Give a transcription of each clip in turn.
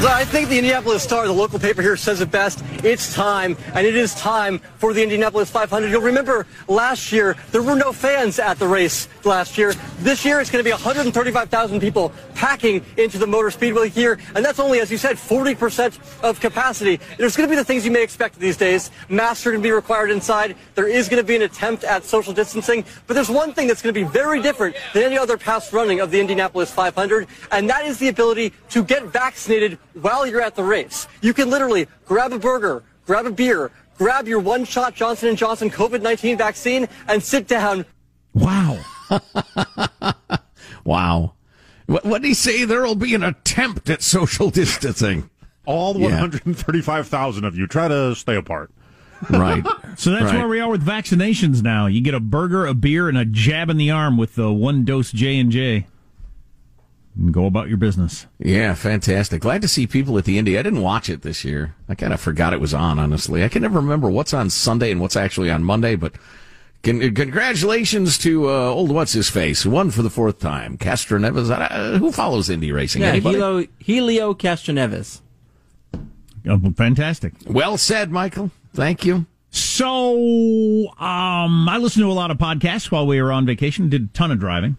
I think the Indianapolis Star, the local paper here, says it best. It's time, and it is time for the Indianapolis 500. You'll remember last year, there were no fans at the race last year. This year, it's going to be 135,000 people packing into the Motor Speedway here, and that's only, as you said, 40% of capacity. There's going to be the things you may expect these days. Masks are going to be required inside. There is going to be an attempt at social distancing, but there's one thing that's going to be very different than any other past running of the Indianapolis 500, and that is the ability to get vaccinated while you're at the race. You can literally grab a burger, grab a beer, grab your one-shot Johnson & Johnson COVID-19 vaccine and sit down. Wow. wow. What, what did he say? There will be an attempt at social distancing. All Yeah. 135,000 of you try to stay apart. Right. So that's Right. where we are with vaccinations now. You get a burger, a beer, and a jab in the arm with the one dose J and J. And go about your business. Yeah, fantastic. Glad to see people at the Indy. I didn't watch it this year. I kind of forgot it was on, honestly. I can never remember what's on Sunday and what's actually on Monday, but con- congratulations to uh, old what's his face, who won for the fourth time. Castroneves. Uh, who follows Indy racing? Yeah, Anybody? Helio, Helio Castroneves. Oh, fantastic. Well said, Michael. Thank you. So, um, I listened to a lot of podcasts while we were on vacation. Did a ton of driving.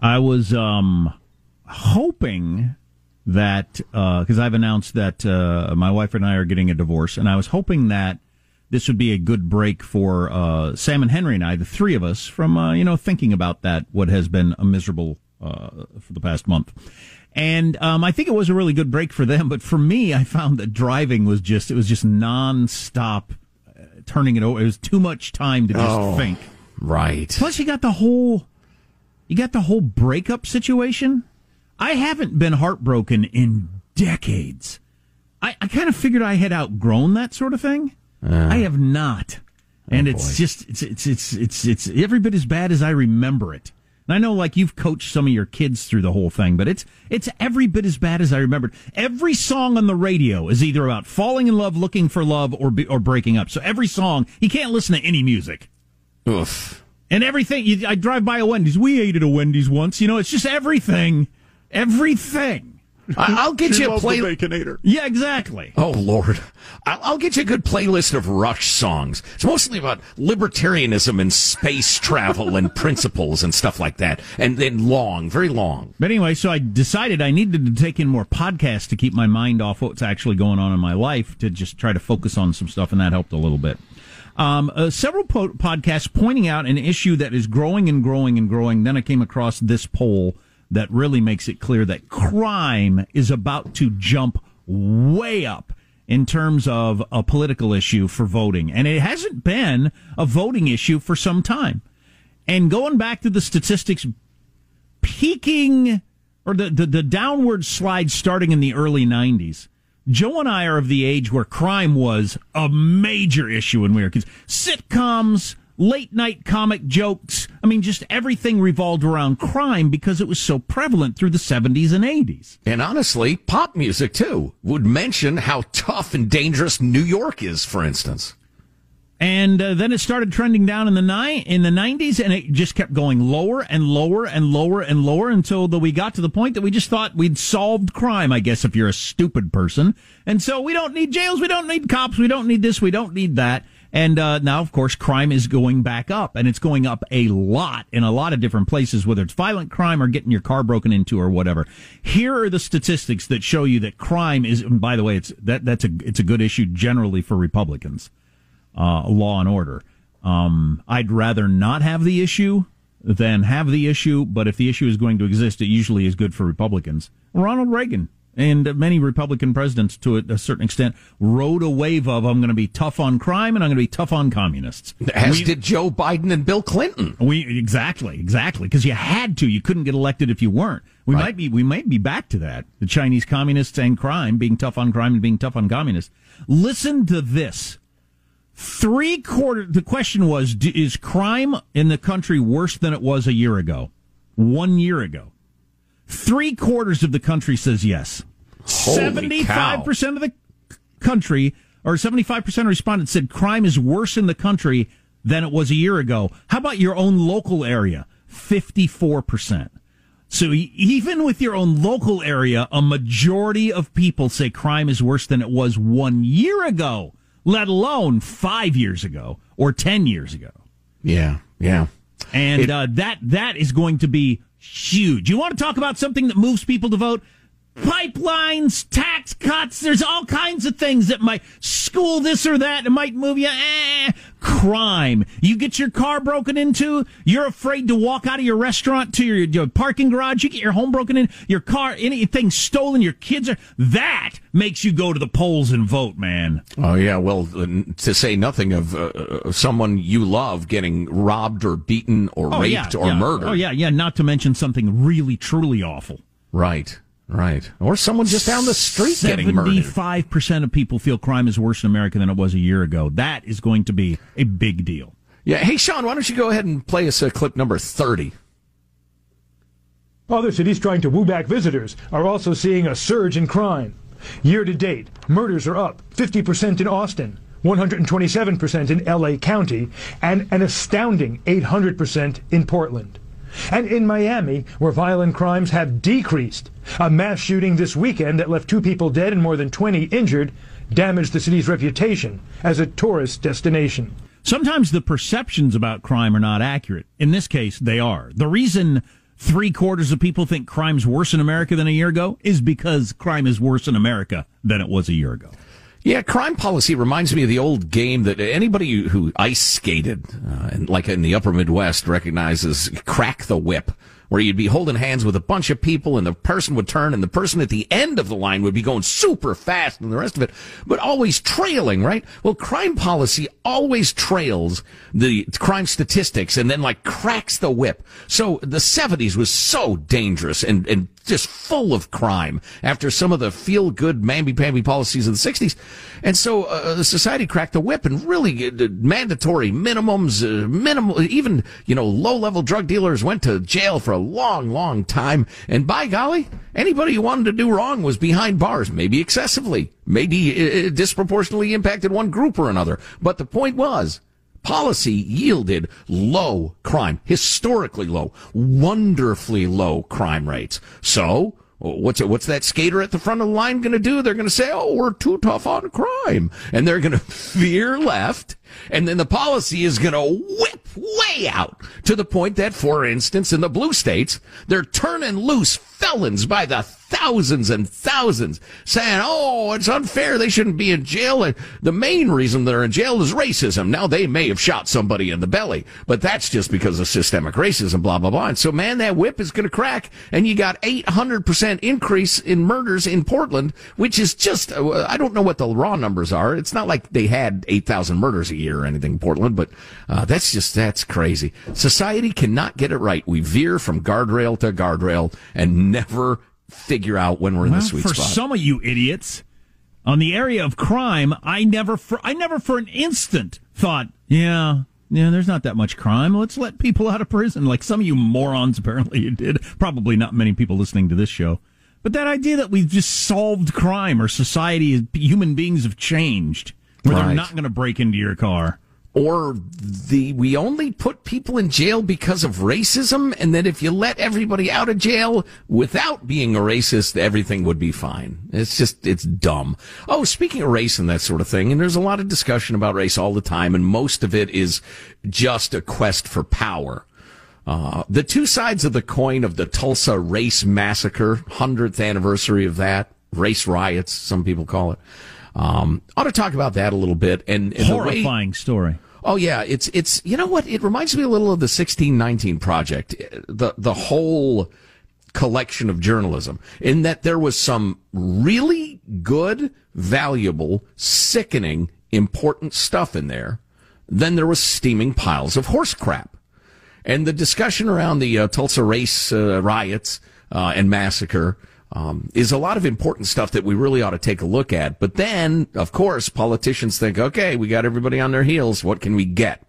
I was um, hoping that because I've announced that uh, my wife and I are getting a divorce, and I was hoping that this would be a good break for uh, Sam and Henry and I, the three of us, from uh, you know thinking about that what has been a miserable uh, for the past month. And um, I think it was a really good break for them, but for me, I found that driving was just it was just nonstop uh, turning it over. It was too much time to just Oh, think. Right. Plus, you got the whole you got the whole breakup situation. I haven't been heartbroken in decades. I, I kind of figured I had outgrown that sort of thing. Uh. I have not, oh, and it's just it's it's it's it's it's every bit as bad as I remember it. And I know, like you've coached some of your kids through the whole thing, but it's it's every bit as bad as I remembered. Every song on the radio is either about falling in love, looking for love, or be, or breaking up. So every song, you can't listen to any music. Oof. And everything, you, I drive by a Wendy's. We ate at a Wendy's once. You know, it's just everything, everything. I- I'll get She you a loves play. Yeah, exactly. Oh Lord, I'll, I'll get you a good playlist of Rush songs. It's mostly about libertarianism and space travel and principles and stuff like that, and then long, very long. But anyway, so I decided I needed to take in more podcasts to keep my mind off what's actually going on in my life to just try to focus on some stuff, and that helped a little bit. Um, uh, several po- podcasts pointing out an issue that is growing and growing and growing. Then I came across this poll that really makes it clear that crime is about to jump way up in terms of a political issue for voting. And it hasn't been a voting issue for some time. And going back to the statistics, peaking or the, the, the downward slide starting in the early 90s. Joe and I are of the age where crime was a major issue when we were kids. Sitcoms, late night comic jokes. I mean, just everything revolved around crime because it was so prevalent through the 70s and 80s. And honestly, pop music too would mention how tough and dangerous New York is, for instance. And uh, then it started trending down in the ni- in the 90s and it just kept going lower and lower and lower and lower until the, we got to the point that we just thought we'd solved crime, I guess, if you're a stupid person. And so we don't need jails, we don't need cops, we don't need this, we don't need that. And uh, now, of course, crime is going back up, and it's going up a lot in a lot of different places, whether it's violent crime or getting your car broken into or whatever. Here are the statistics that show you that crime is. by the way, it's that that's a it's a good issue generally for Republicans, uh, law and order. Um, I'd rather not have the issue than have the issue, but if the issue is going to exist, it usually is good for Republicans. Ronald Reagan and many Republican presidents, to a, certain extent, rode a wave of I'm going to be tough on crime and I'm going to be tough on communists. As we, did Joe Biden and Bill Clinton. We exactly, exactly, because you had to. You couldn't get elected if you weren't. We right. might be, we might be back to that. The Chinese communists and crime, being tough on crime and being tough on communists. Listen to this. Three quarter. The question was: Is crime in the country worse than it was a year ago? One year ago. Three quarters of the country says yes. Seventy-five percent of the country, or seventy-five percent of respondents said crime is worse in the country than it was a year ago. How about your own local area? Fifty-four percent. So even with your own local area, a majority of people say crime is worse than it was one year ago, let alone five years ago or ten years ago. Yeah, yeah. And it, uh, that that is going to be huge. You want to talk about something that moves people to vote? Pipelines, tax cuts, there's all kinds of things that might school this or that, it might move you. Eh, crime. You get your car broken into, you're afraid to walk out of your restaurant to your, your parking garage, you get your home broken in, your car, anything stolen, your kids are, that makes you go to the polls and vote, man. Oh, yeah. Well, to say nothing of uh, someone you love getting robbed or beaten or oh, raped yeah, or yeah. murdered. Oh, yeah, yeah. Not to mention something really, truly awful. Right. Right. Or someone just down the street getting murdered. 75% of people feel crime is worse in America than it was a year ago. That is going to be a big deal. Yeah. Hey, Sean, why don't you go ahead and play us a clip number 30? Other cities trying to woo back visitors are also seeing a surge in crime. Year to date, murders are up 50% in Austin, 127% in LA County, and an astounding 800% in Portland. And in Miami, where violent crimes have decreased, a mass shooting this weekend that left two people dead and more than 20 injured damaged the city's reputation as a tourist destination. Sometimes the perceptions about crime are not accurate. In this case, they are. The reason three quarters of people think crime's worse in America than a year ago is because crime is worse in America than it was a year ago. Yeah, crime policy reminds me of the old game that anybody who ice skated, uh, like in the upper Midwest, recognizes crack the whip where you'd be holding hands with a bunch of people and the person would turn and the person at the end of the line would be going super fast and the rest of it, but always trailing, right? Well, crime policy always trails the crime statistics and then like cracks the whip. So the 70s was so dangerous and, and just full of crime after some of the feel good mamby pamby policies of the 60s. And so uh, the society cracked the whip and really uh, mandatory minimums, uh, minimal, even, you know, low level drug dealers went to jail for a long, long time. And by golly, anybody who wanted to do wrong was behind bars, maybe excessively, maybe uh, uh, disproportionately impacted one group or another. But the point was, policy yielded low crime, historically low, wonderfully low crime rates. So, What's it, what's that skater at the front of the line going to do? They're going to say, "Oh, we're too tough on crime," and they're going to veer left, and then the policy is going to whip way out to the point that, for instance, in the blue states, they're turning loose felons by the thousands and thousands saying, oh, it's unfair. They shouldn't be in jail. And the main reason they're in jail is racism. Now, they may have shot somebody in the belly, but that's just because of systemic racism, blah, blah, blah. And so, man, that whip is going to crack. And you got 800% increase in murders in Portland, which is just, uh, I don't know what the raw numbers are. It's not like they had 8,000 murders a year or anything in Portland, but uh, that's just, that's crazy. Society cannot get it right. We veer from guardrail to guardrail and never figure out when we're in well, the sweet for spot. some of you idiots on the area of crime, I never for I never for an instant thought, yeah, yeah, there's not that much crime. Let's let people out of prison. Like some of you morons apparently you did. Probably not many people listening to this show. But that idea that we've just solved crime or society, human beings have changed, where Right. they're not going to break into your car. or the we only put people in jail because of racism and that if you let everybody out of jail without being a racist everything would be fine it's just it's dumb oh speaking of race and that sort of thing and there's a lot of discussion about race all the time and most of it is just a quest for power uh, the two sides of the coin of the Tulsa race massacre, 100th anniversary of that, race riots, some people call it. Um, ought to talk about that a little bit. And, and the way- Horrifying story. Oh yeah, it's it's you know what? It reminds me a little of the 1619 project, the the whole collection of journalism in that there was some really good, valuable, sickening, important stuff in there. Then there was steaming piles of horse crap. And the discussion around the uh, Tulsa race uh, riots uh, and massacre um, is a lot of important stuff that we really ought to take a look at. But then, of course, politicians think, okay, we got everybody on their heels. What can we get?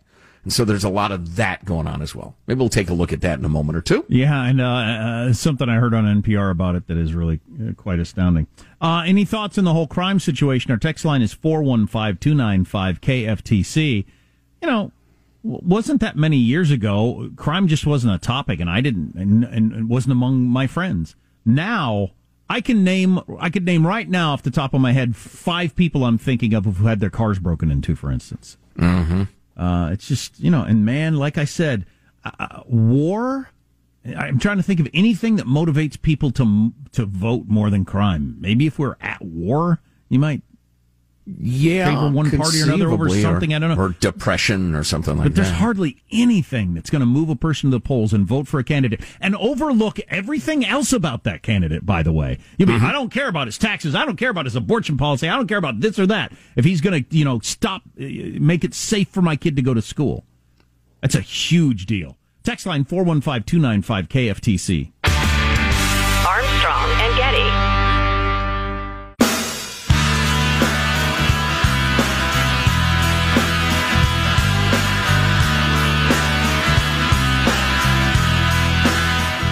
And so there's a lot of that going on as well. Maybe we'll take a look at that in a moment or two. Yeah, and uh, uh, something I heard on NPR about it that is really uh, quite astounding. Uh, any thoughts on the whole crime situation? Our text line is 415 295 KFTC. You know, wasn't that many years ago, crime just wasn't a topic, and I didn't, and, and wasn't among my friends. Now, I can name, I could name right now off the top of my head five people I'm thinking of who had their cars broken into, for instance. Mm-hmm. Uh, it's just, you know, and man, like I said, uh, war. I'm trying to think of anything that motivates people to to vote more than crime. Maybe if we're at war, you might Yeah. one party or another over something. or- I don't know. Or depression or something like that. But there's that. hardly anything that's going to move a person to the polls and vote for a candidate and overlook everything else about that candidate, by the way. You mean, I don't care about his taxes. I don't care about his abortion policy. I don't care about this or that. If he's going to, you know, stop, uh, make it safe for my kid to go to school. That's a huge deal. Text line 415 295 KFTC.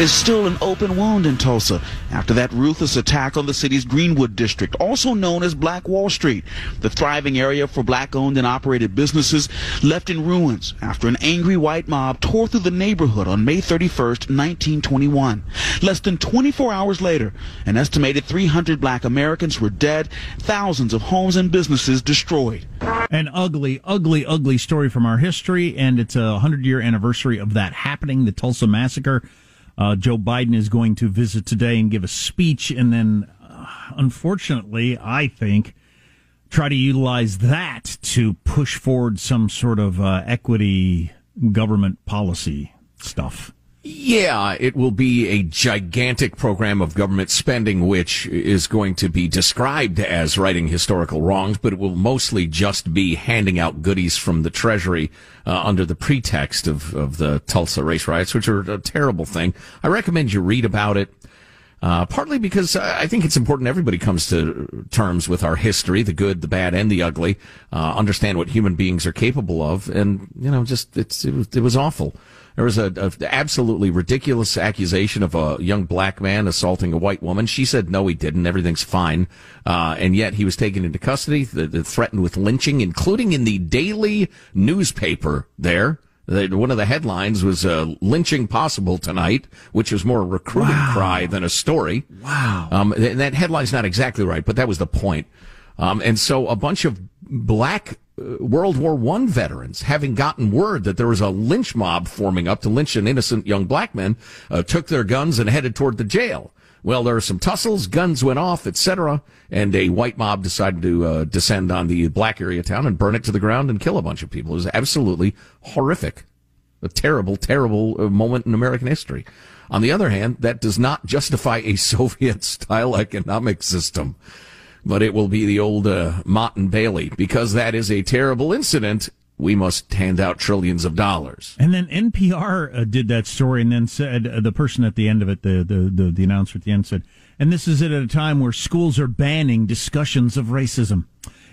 Is still an open wound in Tulsa after that ruthless attack on the city's Greenwood district, also known as Black Wall Street, the thriving area for black owned and operated businesses left in ruins after an angry white mob tore through the neighborhood on May 31st, 1921. Less than 24 hours later, an estimated 300 black Americans were dead, thousands of homes and businesses destroyed. An ugly, ugly, ugly story from our history, and it's a 100 year anniversary of that happening, the Tulsa Massacre. Uh, Joe Biden is going to visit today and give a speech, and then, uh, unfortunately, I think, try to utilize that to push forward some sort of uh, equity government policy stuff. Yeah, it will be a gigantic program of government spending, which is going to be described as righting historical wrongs, but it will mostly just be handing out goodies from the Treasury uh, under the pretext of, of the Tulsa race riots, which are a terrible thing. I recommend you read about it. Uh, partly because I think it's important everybody comes to terms with our history, the good, the bad, and the ugly, uh, understand what human beings are capable of, and, you know, just, it's, it was, it was awful. There was a, a absolutely ridiculous accusation of a young black man assaulting a white woman. She said, no, he didn't. Everything's fine. Uh, and yet he was taken into custody, th- th- threatened with lynching, including in the daily newspaper there One of the headlines was uh, lynching possible tonight, which was more a recruiting wow. cry than a story. Wow. Um, that headline's not exactly right, but that was the point. Um, and so a bunch of black World War One veterans, having gotten word that there was a lynch mob forming up to lynch an innocent young black man, uh, took their guns and headed toward the jail. Well, there were some tussles, guns went off, etc., and a white mob decided to uh, descend on the black area town and burn it to the ground and kill a bunch of people. It was absolutely horrific, a terrible, terrible uh, moment in American history. On the other hand, that does not justify a Soviet-style economic system, but it will be the old uh, Motte and Bailey because that is a terrible incident we must hand out trillions of dollars. And then NPR uh, did that story and then said, uh, the person at the end of it, the, the, the, the announcer at the end said, and this is it at a time where schools are banning discussions of racism.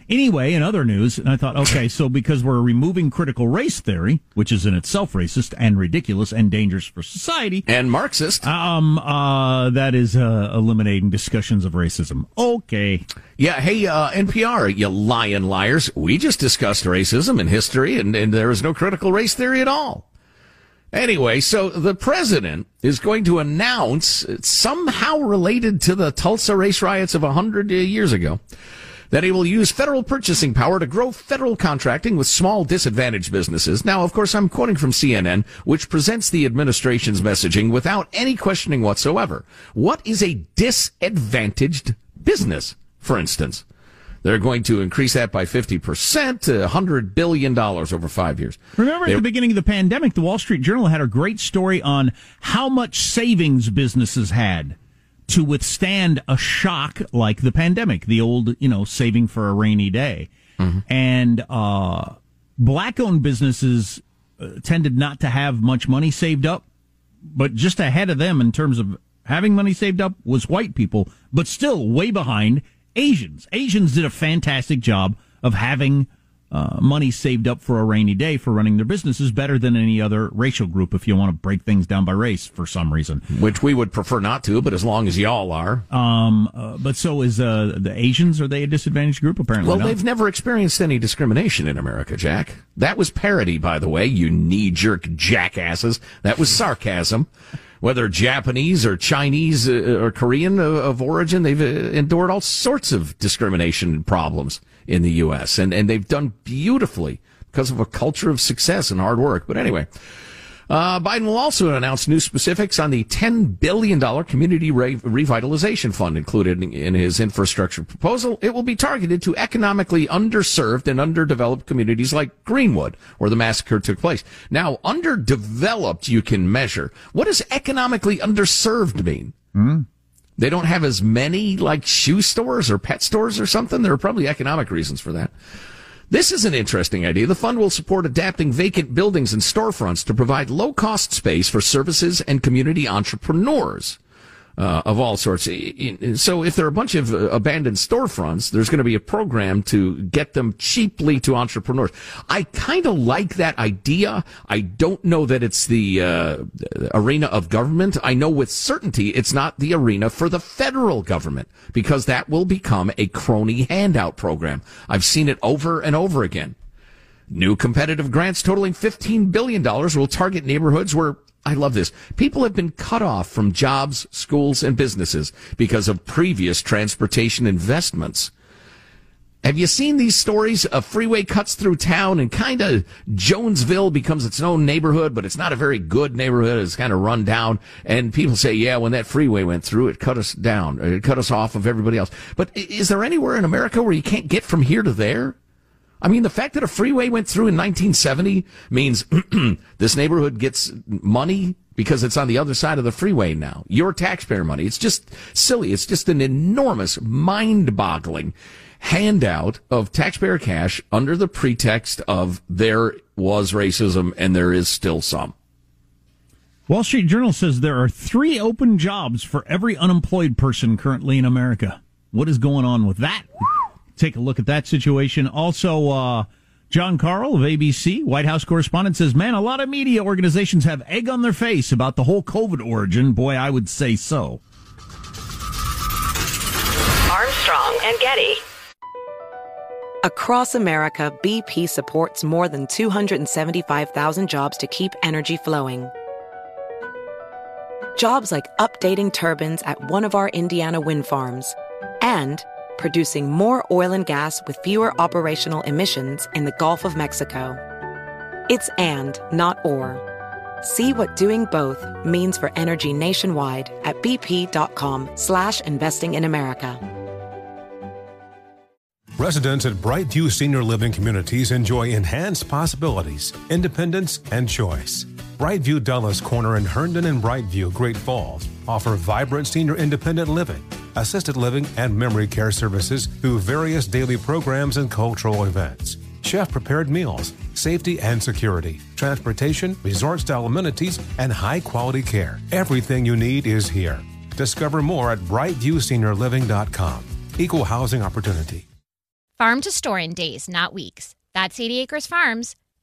Anyway, in other news, and I thought, okay, so because we're removing critical race theory, which is in itself racist and ridiculous and dangerous for society, and Marxist, um, uh, that is uh, eliminating discussions of racism. Okay. Yeah. Hey, uh, NPR, you lying liars. We just discussed racism in history, and, and there is no critical race theory at all. Anyway, so the president is going to announce, somehow related to the Tulsa race riots of a hundred years ago, that he will use federal purchasing power to grow federal contracting with small disadvantaged businesses. Now, of course, I'm quoting from CNN, which presents the administration's messaging without any questioning whatsoever. What is a disadvantaged business, for instance? They're going to increase that by 50% to $100 billion over five years. Remember at they, the beginning of the pandemic, the Wall Street Journal had a great story on how much savings businesses had to withstand a shock like the pandemic, the old, you know, saving for a rainy day. Mm-hmm. And uh, black owned businesses uh, tended not to have much money saved up, but just ahead of them in terms of having money saved up was white people, but still way behind Asians. Asians did a fantastic job of having uh, money saved up for a rainy day for running their businesses better than any other racial group if you want to break things down by race for some reason. Which we would prefer not to, but as long as y'all are. Um, uh, but so is uh, the Asians. Are they a disadvantaged group? Apparently, well, they've never experienced any discrimination in America, Jack. That was parody, by the way. You knee jerk jackasses. That was sarcasm. Whether Japanese or Chinese uh, or Korean of origin, they've uh, endured all sorts of discrimination and problems in the U.S. and and they've done beautifully because of a culture of success and hard work. But anyway. Uh, Biden will also announce new specifics on the $10 billion Community Re- Revitalization Fund included in his infrastructure proposal. It will be targeted to economically underserved and underdeveloped communities like Greenwood, where the massacre took place. Now, underdeveloped you can measure. What does economically underserved mean? Mm. They don't have as many like shoe stores or pet stores or something. There are probably economic reasons for that. This is an interesting idea. The fund will support adapting vacant buildings and storefronts to provide low cost space for services and community entrepreneurs uh, of all sorts. So if there are a bunch of uh, abandoned storefronts, there's going to be a program to get them cheaply to entrepreneurs. I kind of like that idea. I don't know that it's the uh, arena of government. I know with certainty it's not the arena for the federal government because that will become a crony handout program. I've seen it over and over again. New competitive grants totaling $15 billion will target neighborhoods where I love this. People have been cut off from jobs, schools, and businesses because of previous transportation investments. Have you seen these stories? A freeway cuts through town and kind of Jonesville becomes its own neighborhood, but it's not a very good neighborhood. It's kind of run down. And people say, yeah, when that freeway went through, it cut us down. It cut us off of everybody else. But is there anywhere in America where you can't get from here to there? I mean, the fact that a freeway went through in 1970 means this neighborhood gets money because it's on the other side of the freeway now. Your taxpayer money. It's just silly. It's just an enormous, mind boggling handout of taxpayer cash under the pretext of there was racism and there is still some. Wall Street Journal says there are three open jobs for every unemployed person currently in America. What is going on with that? Take a look at that situation. Also, uh, Jon Karl of ABC, White House correspondent, says, Man, a lot of media organizations have egg on their face about the whole COVID origin. Boy, I would say so. Armstrong and Getty. Across America, BP supports more than 275,000 jobs to keep energy flowing. Jobs like updating turbines at one of our Indiana wind farms and producing more oil and gas with fewer operational emissions in the Gulf of Mexico. It's and, not or. See what doing both means for energy nationwide at bp.com slash investing in America. Residents at Brightview Senior Living Communities enjoy enhanced possibilities, independence, and choice. Brightview Dulles Corner in Herndon and Brightview, Great Falls, offer vibrant senior independent living, assisted living, and memory care services through various daily programs and cultural events. Chef prepared meals, safety and security, transportation, resort style amenities, and high quality care. Everything you need is here. Discover more at brightviewseniorliving.com. Equal housing opportunity. Farm to store in days, not weeks. That's 80 Acres Farms.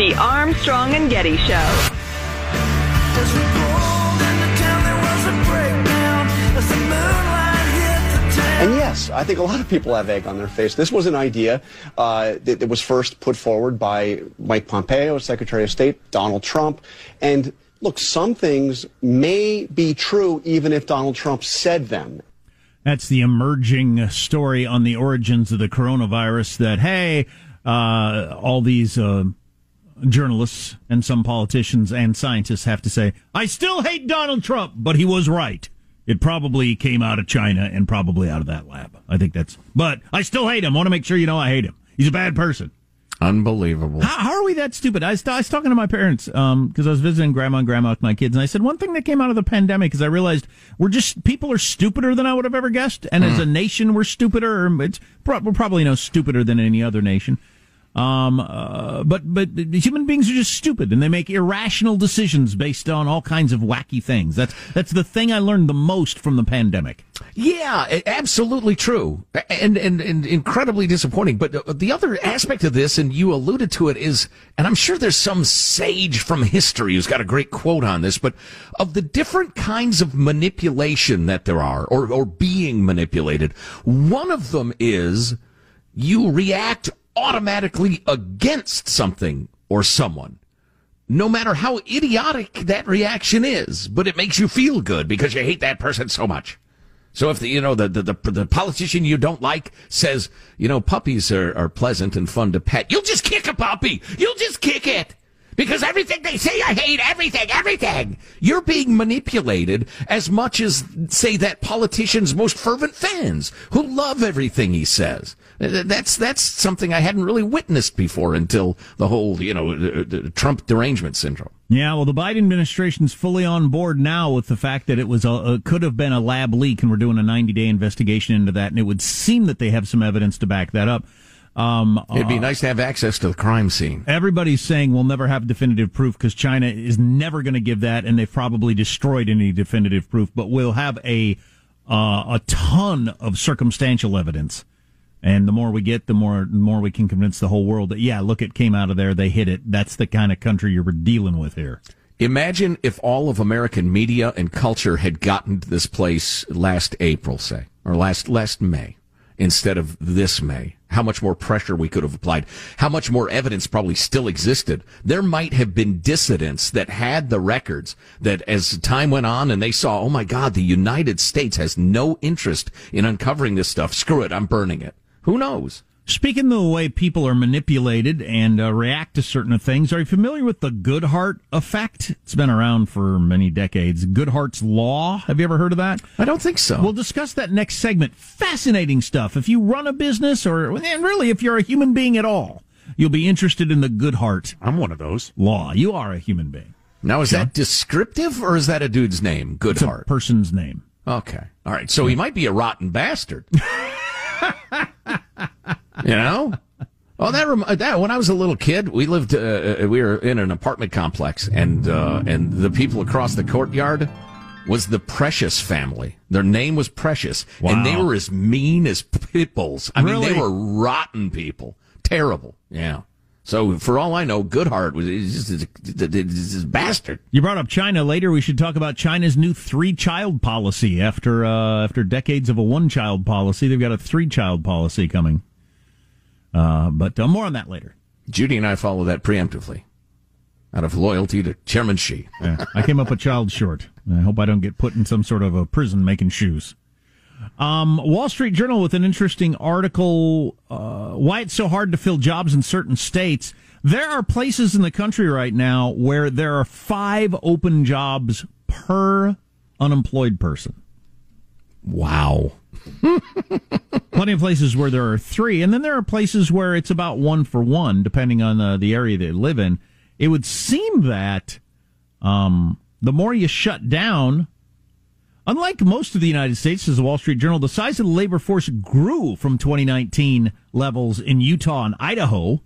The Armstrong and Getty Show. And yes, I think a lot of people have egg on their face. This was an idea uh, that, that was first put forward by Mike Pompeo, Secretary of State, Donald Trump. And look, some things may be true even if Donald Trump said them. That's the emerging story on the origins of the coronavirus that, hey, uh, all these uh, journalists and some politicians and scientists have to say, I still hate Donald Trump, but he was right. It probably came out of China and probably out of that lab. I think that's, but I still hate him. I want to make sure you know I hate him. He's a bad person. Unbelievable. How, how are we that stupid? I was, I was talking to my parents because um, I was visiting grandma and grandma with my kids, and I said one thing that came out of the pandemic is I realized we're just people are stupider than I would have ever guessed, and mm. as a nation we're stupider. It's pro- we're probably no stupider than any other nation. Um, uh, but but human beings are just stupid, and they make irrational decisions based on all kinds of wacky things. That's that's the thing I learned the most from the pandemic. Yeah, absolutely true, and and, and incredibly disappointing. But the other aspect of this, and you alluded to it, is, and I'm sure there's some sage from history who's got a great quote on this, but of the different kinds of manipulation that there are, or or being manipulated, one of them is you react automatically against something or someone. No matter how idiotic that reaction is, but it makes you feel good because you hate that person so much. So if the, you know, the, the, the, the, politician you don't like says, you know, puppies are, are pleasant and fun to pet, you'll just kick a puppy. You'll just kick it. Because everything they say, I hate everything, everything. You're being manipulated as much as, say, that politician's most fervent fans who love everything he says. That's that's something I hadn't really witnessed before until the whole you know uh, uh, Trump derangement syndrome. Yeah, well, the Biden administration's fully on board now with the fact that it was a, could have been a lab leak, and we're doing a 90 day investigation into that, and it would seem that they have some evidence to back that up. Um, It'd be uh, nice to have access to the crime scene. Everybody's saying we'll never have definitive proof because China is never going to give that, and they've probably destroyed any definitive proof. But we'll have a uh, a ton of circumstantial evidence and the more we get, the more the more we can convince the whole world that yeah, look, it came out of there, they hit it. That's the kind of country you're dealing with here. Imagine if all of American media and culture had gotten to this place last April, say, or last last May, instead of this May. How much more pressure we could have applied. How much more evidence probably still existed. There might have been dissidents that had the records that as time went on and they saw, oh my God, the United States has no interest in uncovering this stuff. Screw it. I'm burning it. Who knows? Speaking of the way people are manipulated and uh, react to certain things, are you familiar with the Goodhart effect? It's been around for many decades. Goodhart's Law. Have you ever heard of that? I don't think so. We'll discuss that next segment. Fascinating stuff. If you run a business or, and really, if you're a human being at all, you'll be interested in the Goodhart. I'm one of those. Law. You are a human being. Now, is that descriptive or is that a dude's name? Goodhart. person's name. Okay. All right. So he might be a rotten bastard. you know? Oh, that rem- that when I was a little kid, we lived. Uh, uh, we were in an apartment complex, and uh, and the people across the courtyard was the Precious family. Their name was Precious, and they were as mean as pit bulls. I mean, they were rotten people. Terrible. Yeah. So for all I know, Goodhart was he's just a, a, a bastard. You brought up China. Later, we should talk about China's new three-child policy. After uh, after decades of a one-child policy, they've got a three-child policy coming. Uh, but uh, more on that later. Judy and I follow that preemptively, out of loyalty to Chairman Xi. Yeah, I came up a child short. I hope I don't get put in some sort of a prison making shoes. Um, Wall Street Journal with an interesting article: uh, Why it's so hard to fill jobs in certain states. There are places in the country right now where there are five open jobs per unemployed person. Wow. Plenty of places where there are three, and then there are places where it's about one for one, depending on uh, the area they live in. It would seem that um, the more you shut down, unlike most of the United States, says the Wall Street Journal, the size of the labor force grew from 2019 levels in Utah and Idaho,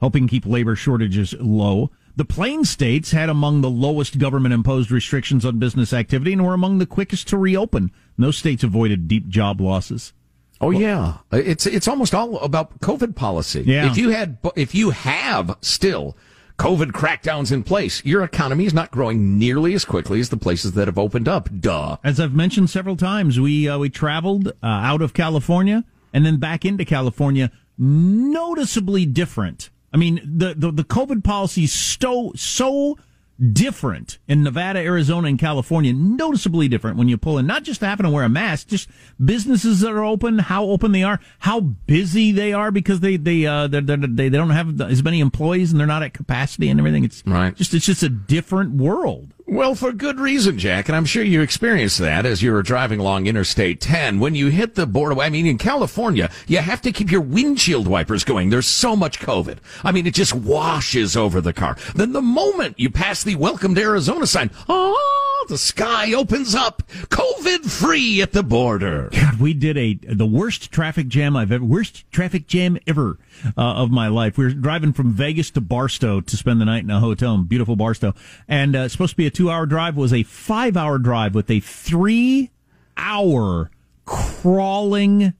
helping keep labor shortages low. The Plain states had among the lowest government imposed restrictions on business activity and were among the quickest to reopen. Those states avoided deep job losses. Oh yeah, it's it's almost all about COVID policy. Yeah. If you had, if you have still COVID crackdowns in place, your economy is not growing nearly as quickly as the places that have opened up. Duh. As I've mentioned several times, we uh, we traveled uh, out of California and then back into California, noticeably different. I mean, the the, the COVID policy is so so different in Nevada, Arizona, and California. Noticeably different when you pull in not just having to wear a mask, just businesses that are open, how open they are, how busy they are because they they uh they're, they're, they they don't have as many employees and they're not at capacity and everything. It's right. Just it's just a different world. Well, for good reason, Jack, and I'm sure you experienced that as you were driving along Interstate 10. When you hit the border, I mean, in California, you have to keep your windshield wipers going. There's so much COVID. I mean, it just washes over the car. Then the moment you pass the Welcome to Arizona sign, oh, the sky opens up. COVID free at the border. God, we did a the worst traffic jam I've ever worst traffic jam ever uh, of my life. We were driving from Vegas to Barstow to spend the night in a hotel in beautiful Barstow, and uh, supposed to be a two hour drive. Was a five hour drive with a three hour crawling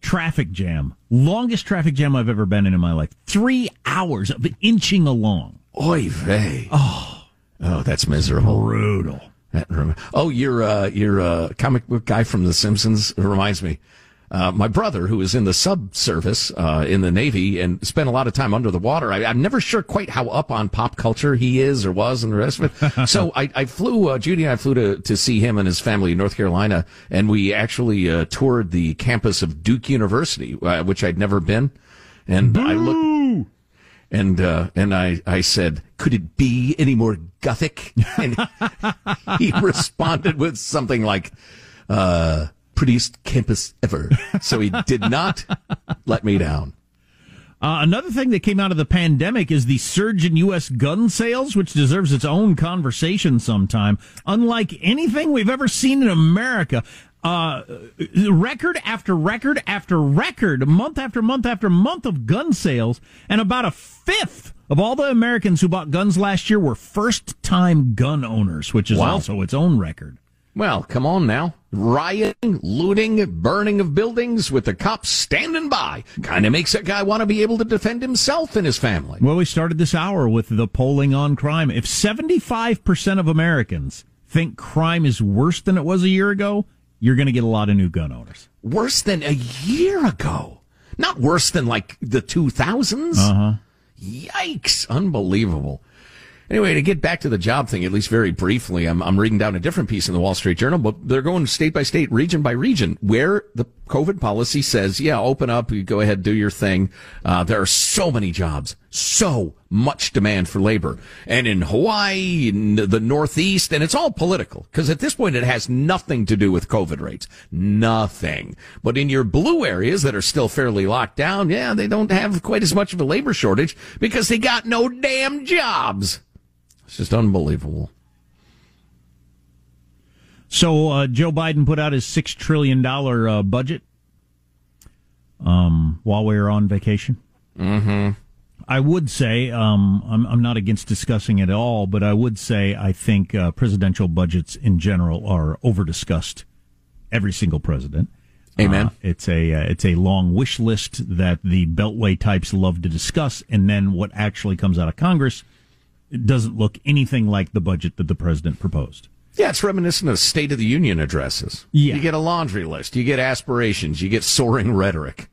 traffic jam. Longest traffic jam I've ever been in in my life. Three hours of inching along. Oy vey. Oh, oh, that's miserable. Brutal. That oh, your uh, your uh, comic book guy from The Simpsons reminds me. Uh, my brother, who was in the subservice uh, in the Navy and spent a lot of time under the water, I, I'm never sure quite how up on pop culture he is or was and the rest of it. so I, I flew, uh, Judy and I flew to, to see him and his family in North Carolina, and we actually uh, toured the campus of Duke University, uh, which I'd never been. And I looked. And uh, and I, I said, could it be any more gothic? And he responded with something like, uh, prettiest campus ever. So he did not let me down. Uh, another thing that came out of the pandemic is the surge in U.S. gun sales, which deserves its own conversation sometime. Unlike anything we've ever seen in America, uh, record after record after record, month after month after month of gun sales, and about a fifth of all the Americans who bought guns last year were first time gun owners, which is Wow. also its own record. Well, come on now. Rioting, looting, burning of buildings with the cops standing by kind of makes that guy want to be able to defend himself and his family. Well, we started this hour with the polling on crime. If 75% of Americans think crime is worse than it was a year ago, you're going to get a lot of new gun owners. Worse than a year ago. Not worse than like the 2000s. Uh-huh. Yikes. Unbelievable. Anyway, to get back to the job thing, at least very briefly, I'm, I'm reading down a different piece in the Wall Street Journal, but they're going state by state, region by region, where the COVID policy says, yeah, open up, you go ahead, do your thing. Uh, there are so many jobs, so much demand for labor. And in Hawaii, in the Northeast, and it's all political, because at this point it has nothing to do with COVID rates. Nothing. But in your blue areas that are still fairly locked down, yeah, they don't have quite as much of a labor shortage because they got no damn jobs. It's just unbelievable. So uh, Joe Biden put out his six trillion dollar uh, budget um, while we were on vacation. Mm-hmm. I would say um, I'm, I'm not against discussing it at all, but I would say I think uh, presidential budgets in general are over discussed. Every single president. Amen. Uh, it's a uh, it's a long wish list that the Beltway types love to discuss, and then what actually comes out of Congress it doesn't look anything like the budget that the president proposed. Yeah, it's reminiscent of State of the Union addresses. Yeah. You get a laundry list, you get aspirations, you get soaring rhetoric.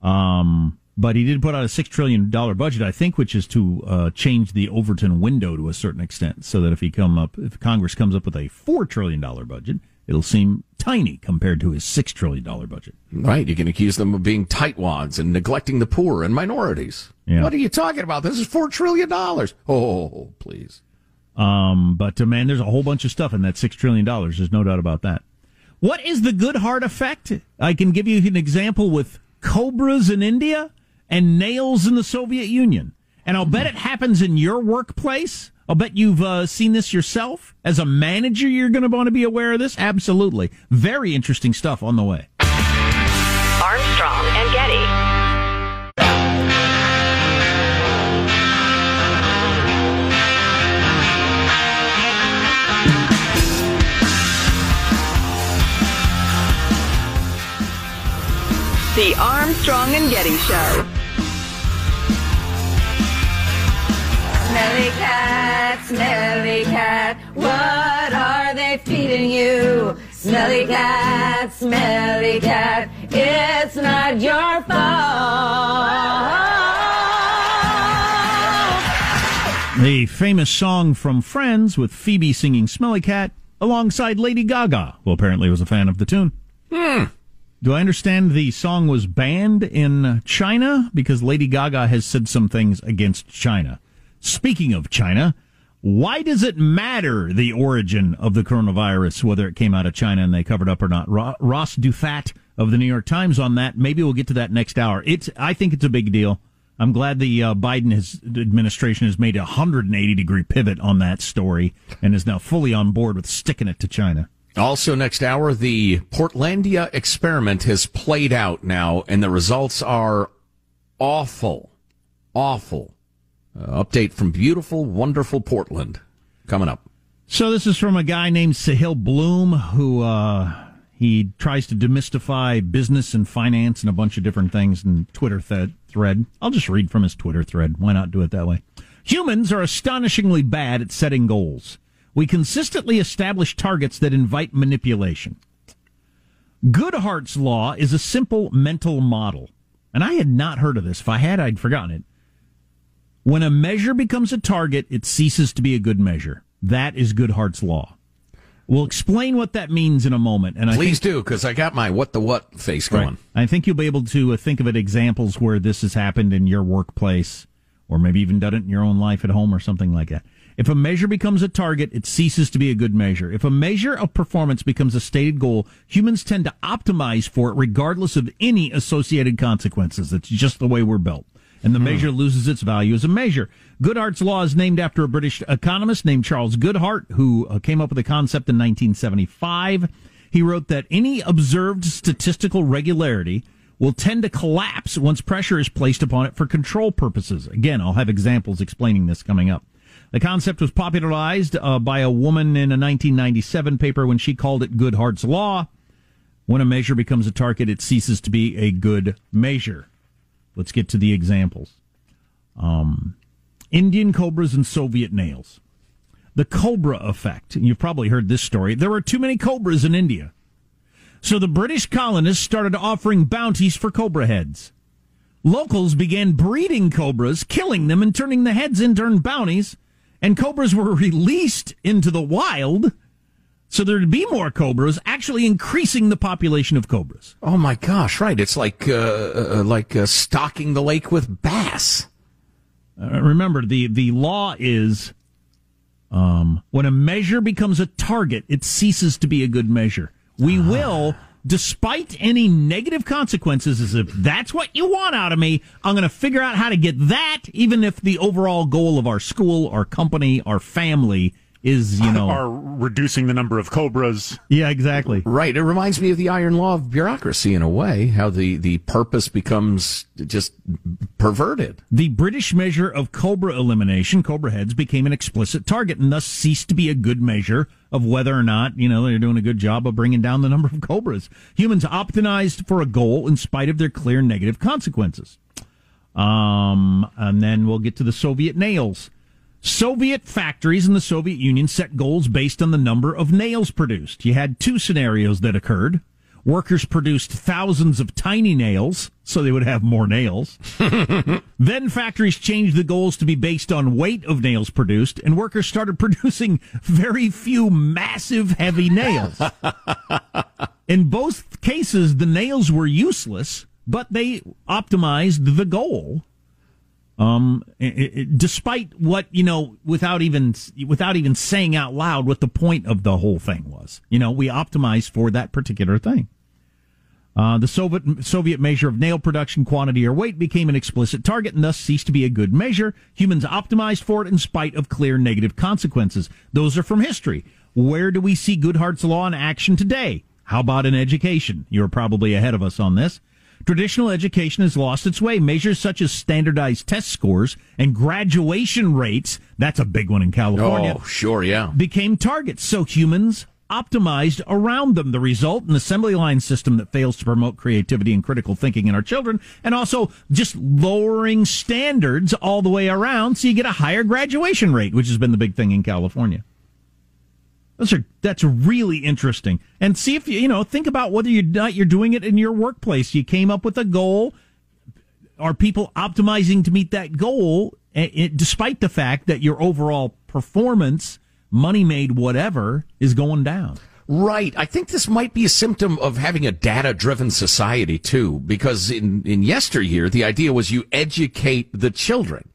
Um, but he did put out a six trillion dollar budget, I think, which is to uh, change the Overton window to a certain extent, so that if he come up, if Congress comes up with a four trillion dollar budget, it'll seem tiny compared to his six trillion dollar budget. Right, you can accuse them of being tightwads and neglecting the poor and minorities. Yeah. What are you talking about? This is four trillion dollars. Oh, please. Um, but uh, man, there's a whole bunch of stuff in that six trillion dollars. There's no doubt about that. What is the Goodhart effect? I can give you an example with cobras in India and nails in the Soviet Union, and I'll bet it happens in your workplace. I'll bet you've uh, seen this yourself. As a manager, you're going to want to be aware of this. Absolutely, very interesting stuff on the way. Armstrong and Getty. The Armstrong and Getty Show. Smelly cat, smelly cat, what are they feeding you? Smelly cat, smelly cat, it's not your fault. The famous song from Friends with Phoebe singing Smelly Cat alongside Lady Gaga, who apparently was a fan of the tune. Hmm. Do I understand the song was banned in China because Lady Gaga has said some things against China? Speaking of China, why does it matter the origin of the coronavirus, whether it came out of China and they covered up or not? Ross Douthat of the New York Times on that. Maybe we'll get to that next hour. It's, I think it's a big deal. I'm glad the uh, Biden has, administration has made a 180 degree pivot on that story and is now fully on board with sticking it to China. Also, next hour, the Portlandia experiment has played out now, and the results are awful. Awful. Uh, update from beautiful, wonderful Portland coming up. So this is from a guy named Sahil Bloom who uh, he tries to demystify business and finance and a bunch of different things in Twitter th- thread. I'll just read from his Twitter thread. Why not do it that way? Humans are astonishingly bad at setting goals. We consistently establish targets that invite manipulation. Goodhart's law is a simple mental model. And I had not heard of this. If I had, I'd forgotten it. When a measure becomes a target, it ceases to be a good measure. That is Goodhart's law. We'll explain what that means in a moment. And I Please think, do, because I got my what the what face going. Right. I think you'll be able to uh, think of it examples where this has happened in your workplace, or maybe even done it in your own life at home or something like that. If a measure becomes a target, it ceases to be a good measure. If a measure of performance becomes a stated goal, humans tend to optimize for it regardless of any associated consequences. That's just the way we're built. And the measure loses its value as a measure. Goodhart's law is named after a British economist named Charles Goodhart, who uh, came up with the concept in 1975. He wrote that any observed statistical regularity will tend to collapse once pressure is placed upon it for control purposes. Again, I'll have examples explaining this coming up. The concept was popularized uh, by a woman in a 1997 paper when she called it Goodhart's Law. When a measure becomes a target, it ceases to be a good measure. Let's get to the examples. Um, Indian cobras and Soviet nails. The cobra effect. You've probably heard this story. There were too many cobras in India. So the British colonists started offering bounties for cobra heads. Locals began breeding cobras, killing them, and turning the heads into bounties. And cobras were released into the wild. So there'd be more cobras, actually increasing the population of cobras. Oh my gosh! Right, it's like uh, uh, like uh, stocking the lake with bass. Uh, remember, the, the law is um, when a measure becomes a target, it ceases to be a good measure. We will, despite any negative consequences, as if that's what you want out of me, I'm going to figure out how to get that, even if the overall goal of our school, our company, our family is you know are reducing the number of cobras. Yeah, exactly. Right. It reminds me of the iron law of bureaucracy in a way, how the, the purpose becomes just perverted. The British measure of cobra elimination, cobra heads, became an explicit target and thus ceased to be a good measure of whether or not, you know, they're doing a good job of bringing down the number of cobras. Humans optimized for a goal in spite of their clear negative consequences. Um, and then we'll get to the Soviet nails. Soviet factories in the Soviet Union set goals based on the number of nails produced. You had two scenarios that occurred. Workers produced thousands of tiny nails, so they would have more nails. then factories changed the goals to be based on weight of nails produced, and workers started producing very few massive, heavy nails. In both cases, the nails were useless, but they optimized the goal um, it, it, despite what you know, without even without even saying out loud what the point of the whole thing was, you know, we optimized for that particular thing. Uh, the Soviet Soviet measure of nail production quantity or weight became an explicit target and thus ceased to be a good measure. Humans optimized for it in spite of clear negative consequences. Those are from history. Where do we see Goodhart's law in action today? How about in education? You're probably ahead of us on this. Traditional education has lost its way. Measures such as standardized test scores and graduation rates, that's a big one in California. Oh, sure, yeah. Became targets. So humans optimized around them. The result, an assembly line system that fails to promote creativity and critical thinking in our children, and also just lowering standards all the way around so you get a higher graduation rate, which has been the big thing in California. Those are that's really interesting. And see if you you know think about whether you're not you're doing it in your workplace. You came up with a goal. Are people optimizing to meet that goal, it, despite the fact that your overall performance, money made, whatever, is going down? Right. I think this might be a symptom of having a data driven society too, because in, in yesteryear, the idea was you educate the children,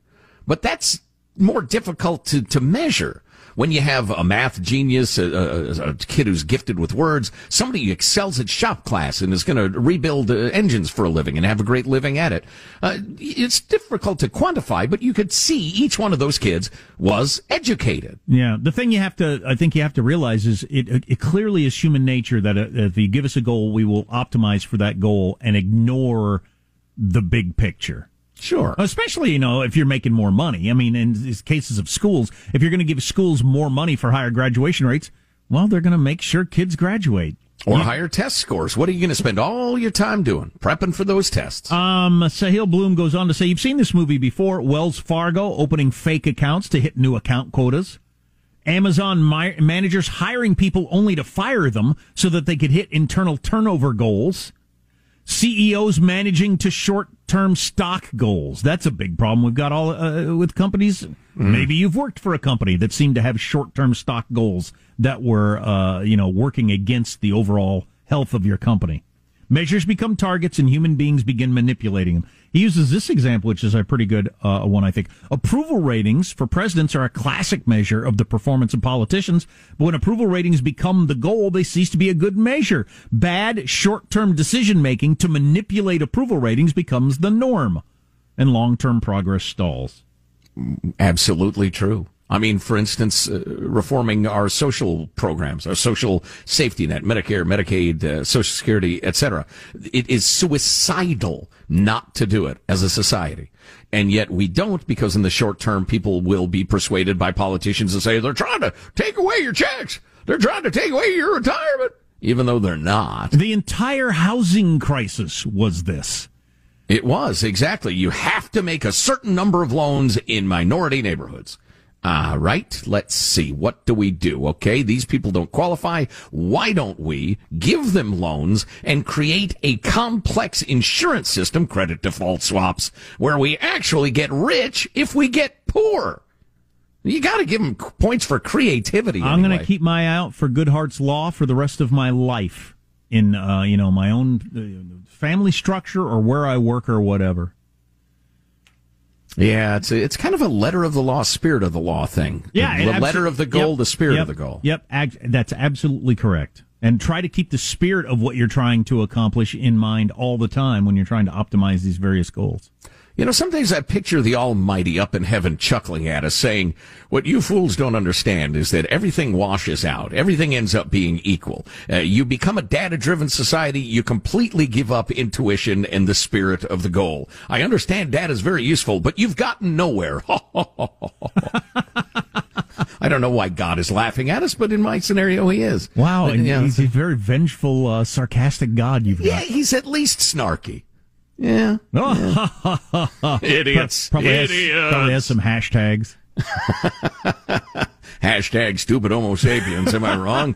but that's more difficult to, to measure when you have a math genius, a, a, a kid who's gifted with words, somebody who excels at shop class and is going to rebuild uh, engines for a living and have a great living at it, uh, it's difficult to quantify, but you could see each one of those kids was educated. Yeah. The thing you have to, I think you have to realize is it, it clearly is human nature that uh, if you give us a goal, we will optimize for that goal and ignore the big picture. Sure. Especially, you know, if you're making more money. I mean, in these cases of schools, if you're going to give schools more money for higher graduation rates, well, they're going to make sure kids graduate. Or higher test scores. What are you going to spend all your time doing? Prepping for those tests. Um, Sahil Bloom goes on to say, you've seen this movie before. Wells Fargo opening fake accounts to hit new account quotas. Amazon mi- managers hiring people only to fire them so that they could hit internal turnover goals. CEOs managing to short term stock goals. That's a big problem we've got all uh, with companies. Mm. Maybe you've worked for a company that seemed to have short term stock goals that were, uh, you know, working against the overall health of your company. Measures become targets and human beings begin manipulating them. He uses this example, which is a pretty good uh, one, I think. Approval ratings for presidents are a classic measure of the performance of politicians, but when approval ratings become the goal, they cease to be a good measure. Bad short-term decision making to manipulate approval ratings becomes the norm, and long-term progress stalls. Absolutely true. I mean, for instance, uh, reforming our social programs, our social safety net, Medicare, Medicaid, uh, Social Security, etc. It is suicidal not to do it as a society. And yet we don't because in the short term, people will be persuaded by politicians to say they're trying to take away your checks. They're trying to take away your retirement, even though they're not. The entire housing crisis was this. It was, exactly. You have to make a certain number of loans in minority neighborhoods. All right, let's see. What do we do? Okay, these people don't qualify. Why don't we give them loans and create a complex insurance system, credit default swaps, where we actually get rich if we get poor? You got to give them points for creativity. I'm anyway. going to keep my eye out for Goodhart's law for the rest of my life in, uh, you know, my own uh, family structure or where I work or whatever. Yeah, it's a, it's kind of a letter of the law, spirit of the law thing. Yeah, the, the letter of the goal, yep, the spirit yep, of the goal. Yep, ag- that's absolutely correct. And try to keep the spirit of what you're trying to accomplish in mind all the time when you're trying to optimize these various goals. You know, sometimes I picture the Almighty up in heaven chuckling at us, saying, What you fools don't understand is that everything washes out. Everything ends up being equal. Uh, you become a data driven society, you completely give up intuition and the spirit of the goal. I understand data is very useful, but you've gotten nowhere. I don't know why God is laughing at us, but in my scenario, he is. Wow, But, and yeah, he's a very vengeful, uh, sarcastic God you've got. yeah, he's at least snarky. Yeah. Idiots. Probably has, probably has some hashtags. Hashtag stupid Homo sapiens. Am I wrong?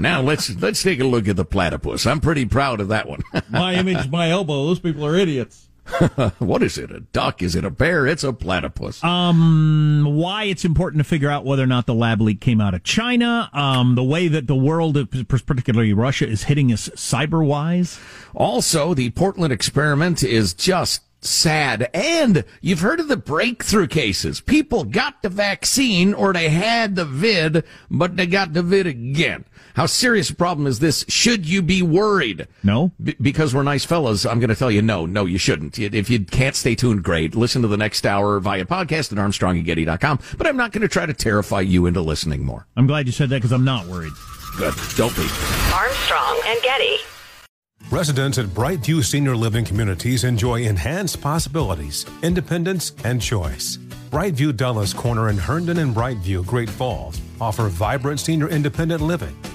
now let's let's take a look at the platypus. I'm pretty proud of that one. my image, my elbow. Those people are idiots. what is it? A duck? Is it a bear? It's a platypus. Um, why it's important to figure out whether or not the lab leak came out of China. Um, the way that the world, particularly Russia, is hitting us cyber wise. Also, the Portland experiment is just sad. And you've heard of the breakthrough cases. People got the vaccine or they had the vid, but they got the vid again. How serious a problem is this? Should you be worried? No. B- because we're nice fellas, I'm going to tell you no, no, you shouldn't. If you can't stay tuned, great. Listen to the next hour via podcast at armstrongandgetty.com. But I'm not going to try to terrify you into listening more. I'm glad you said that because I'm not worried. Good. Don't be. Armstrong and Getty. Residents at Brightview Senior Living Communities enjoy enhanced possibilities, independence, and choice. Brightview Dulles Corner in Herndon and Brightview, Great Falls, offer vibrant senior independent living,